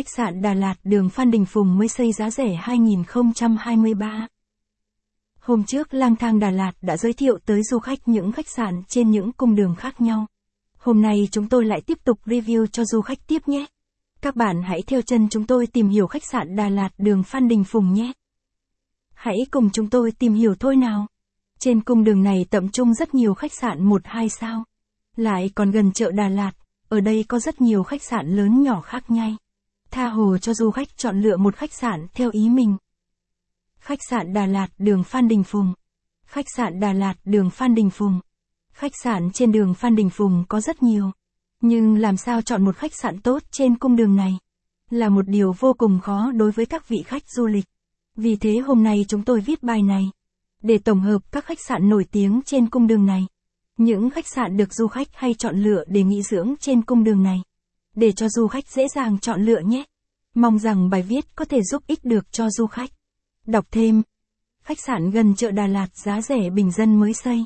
Khách sạn Đà Lạt đường Phan Đình Phùng mới xây giá rẻ 2023. Hôm trước lang thang Đà Lạt đã giới thiệu tới du khách những khách sạn trên những cung đường khác nhau. Hôm nay chúng tôi lại tiếp tục review cho du khách tiếp nhé. Các bạn hãy theo chân chúng tôi tìm hiểu khách sạn Đà Lạt đường Phan Đình Phùng nhé. Hãy cùng chúng tôi tìm hiểu thôi nào. Trên cung đường này tập trung rất nhiều khách sạn 1-2 sao. Lại còn gần chợ Đà Lạt, ở đây có rất nhiều khách sạn lớn nhỏ khác nhau. Tha hồ cho du khách chọn lựa một khách sạn theo ý mình. Khách sạn Đà Lạt, đường Phan Đình Phùng. Khách sạn Đà Lạt, đường Phan Đình Phùng. Khách sạn trên đường Phan Đình Phùng có rất nhiều. Nhưng làm sao chọn một khách sạn tốt trên cung đường này? Là một điều vô cùng khó đối với các vị khách du lịch. Vì thế hôm nay chúng tôi viết bài này. Để tổng hợp các khách sạn nổi tiếng trên cung đường này. Những khách sạn được du khách hay chọn lựa để nghỉ dưỡng trên cung đường này. Để cho du khách dễ dàng chọn lựa nhé. Mong rằng bài viết có thể giúp ích được cho du khách. Đọc thêm. Khách sạn gần chợ Đà Lạt giá rẻ bình dân mới xây.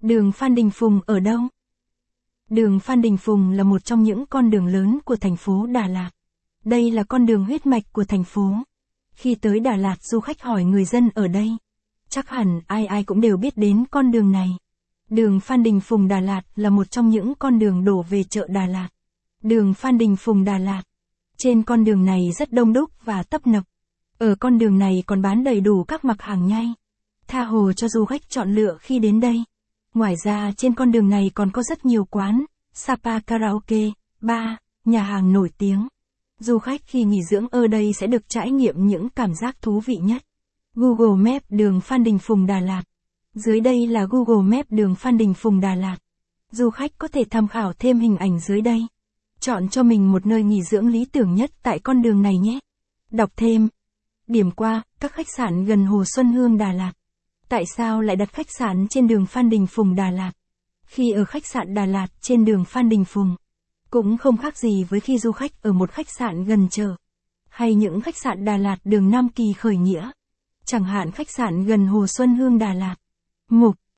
Đường Phan Đình Phùng ở đâu? Đường Phan Đình Phùng là một trong những con đường lớn của thành phố Đà Lạt. Đây là con đường huyết mạch của thành phố. Khi tới Đà Lạt du khách hỏi người dân ở đây. Chắc hẳn ai ai cũng đều biết đến con đường này. Đường Phan Đình Phùng Đà Lạt là một trong những con đường đổ về chợ Đà Lạt. Đường Phan Đình Phùng Đà Lạt. Trên con đường này rất đông đúc và tấp nập. Ở con đường này còn bán đầy đủ các mặt hàng nhai. Tha hồ cho du khách chọn lựa khi đến đây. Ngoài ra trên con đường này còn có rất nhiều quán, sapa karaoke, bar, nhà hàng nổi tiếng. Du khách khi nghỉ dưỡng ở đây sẽ được trải nghiệm những cảm giác thú vị nhất. Google Maps đường Phan Đình Phùng Đà Lạt. Dưới đây là Google Maps đường Phan Đình Phùng Đà Lạt. Du khách có thể tham khảo thêm hình ảnh dưới đây. Chọn cho mình một nơi nghỉ dưỡng lý tưởng nhất tại con đường này nhé. Đọc thêm. Điểm qua, các khách sạn gần Hồ Xuân Hương Đà Lạt. Tại sao lại đặt khách sạn trên đường Phan Đình Phùng Đà Lạt? Khi ở khách sạn Đà Lạt trên đường Phan Đình Phùng, cũng không khác gì với khi du khách ở một khách sạn gần chợ, hay những khách sạn Đà Lạt đường Nam Kỳ khởi nghĩa, chẳng hạn khách sạn gần Hồ Xuân Hương Đà Lạt. Mục